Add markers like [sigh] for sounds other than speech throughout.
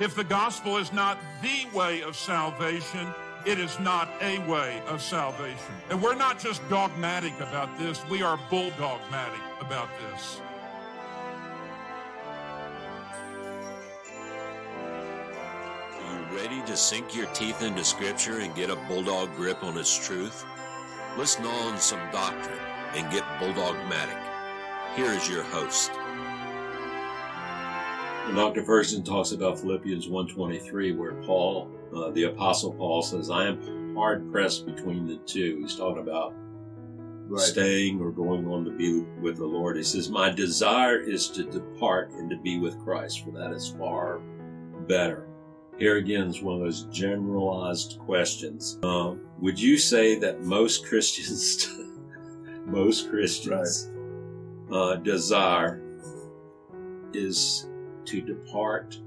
If the gospel is not the way of salvation, it is not a way of salvation. And we're not just dogmatic about this, we are bulldogmatic about this. Are you ready to sink your teeth into Scripture and get a bulldog grip on its truth? Let's on some doctrine and get bulldogmatic. Here is your host. Dr. Ferguson talks about Philippians 1.23 where Paul, uh, the Apostle Paul says, I am hard pressed between the two. He's talking about Right. staying or going on to be with the Lord. He says, My desire is to depart and to be with Christ, for that is far better. Here again is one of those generalized questions. Uh, would you say that most Christians, [laughs] most Christians, uh, desire is to depart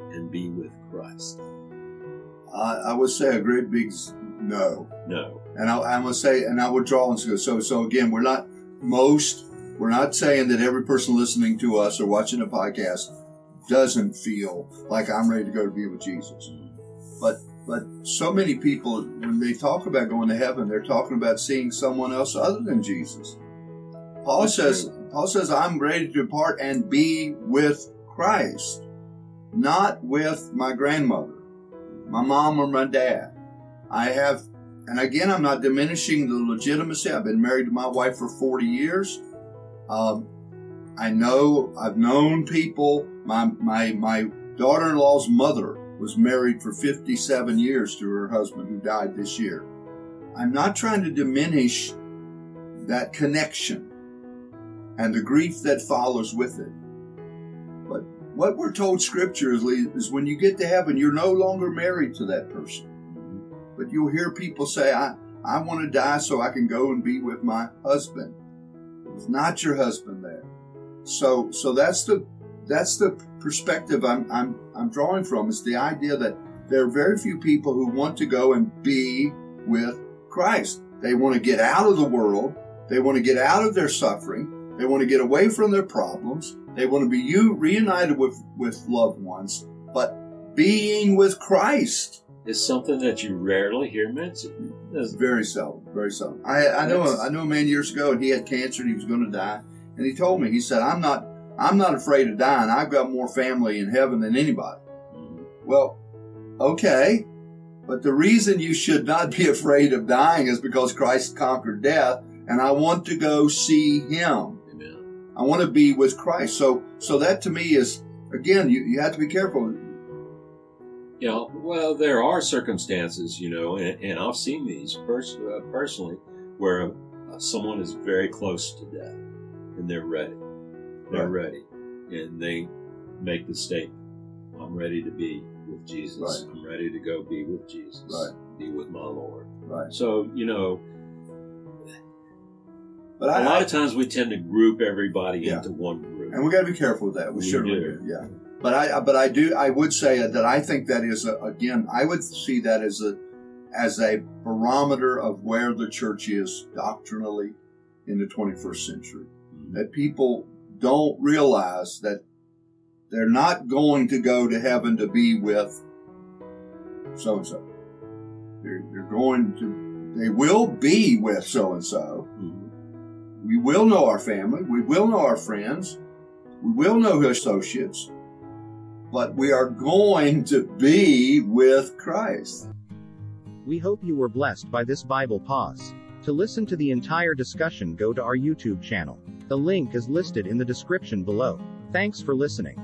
and be with Christ? I, I would say a great big no. No. And I, I would say, and I would draw and so, so, so again, we're not most, we're not saying that every person listening to us or watching a podcast doesn't feel like I'm ready to go to be with Jesus. But, but so many people, when they talk about going to heaven, they're talking about seeing someone else other than Jesus. Paul That's says, Paul says, I'm ready to depart and be with Christ, not with my grandmother, my mom or my dad. I have, and again, I'm not diminishing the legitimacy. I've been married to my wife for 40 years. Um, I know, I've known people. My, my, my daughter-in-law's mother was married for 57 years to her husband who died this year. I'm not trying to diminish that connection and the grief that follows with it. What we're told scripture is, is when you get to heaven, you're no longer married to that person. But you'll hear people say, I, I want to die so I can go and be with my husband. It's not your husband there. So, so that's the, that's the perspective I'm, I'm, I'm drawing from is the idea that there are very few people who want to go and be with Christ. They want to get out of the world. They want to get out of their suffering. They want to get away from their problems. They want to be you reunited with, with loved ones, but being with Christ. is something that you rarely hear mentioned. Very seldom, very seldom. I, I know a, I know a man years ago, and he had cancer, and he was going to die. And he told me, he said, "I'm not, I'm not afraid of dying. I've got more family in heaven than anybody." Mm-hmm. Well, okay, but the reason you should not be [laughs] afraid of dying is because Christ conquered death, and I want to go see Him. I want to be with Christ. So, so that to me is again, you, you have to be careful. You know, well, there are circumstances, you know, and, and I've seen these pers- uh, personally where uh, someone is very close to death and they're ready. They're Right. ready. And they make the statement, I'm ready to be with Jesus. Right. I'm ready to go be with Jesus. Right. Be with my Lord. Right. So, you know, But a I, lot of times we tend to group everybody Yeah. into one group. and we got to be careful with that. We, We certainly do. do. Yeah. But I, but I do, I would say that I think that is a, again, I would see that as a, as a barometer of where the church is doctrinally in the 21st century. Mhm. That people don't realize that they're not going to go to heaven to be with so and so. They're, they're going to, they will be with so and so. We will know our family. We will know our friends. We will know associates. But we are going to be with Christ. We hope you were blessed by this Bible pause. To listen to the entire discussion, go to our YouTube channel. The link is listed in the description below. Thanks for listening.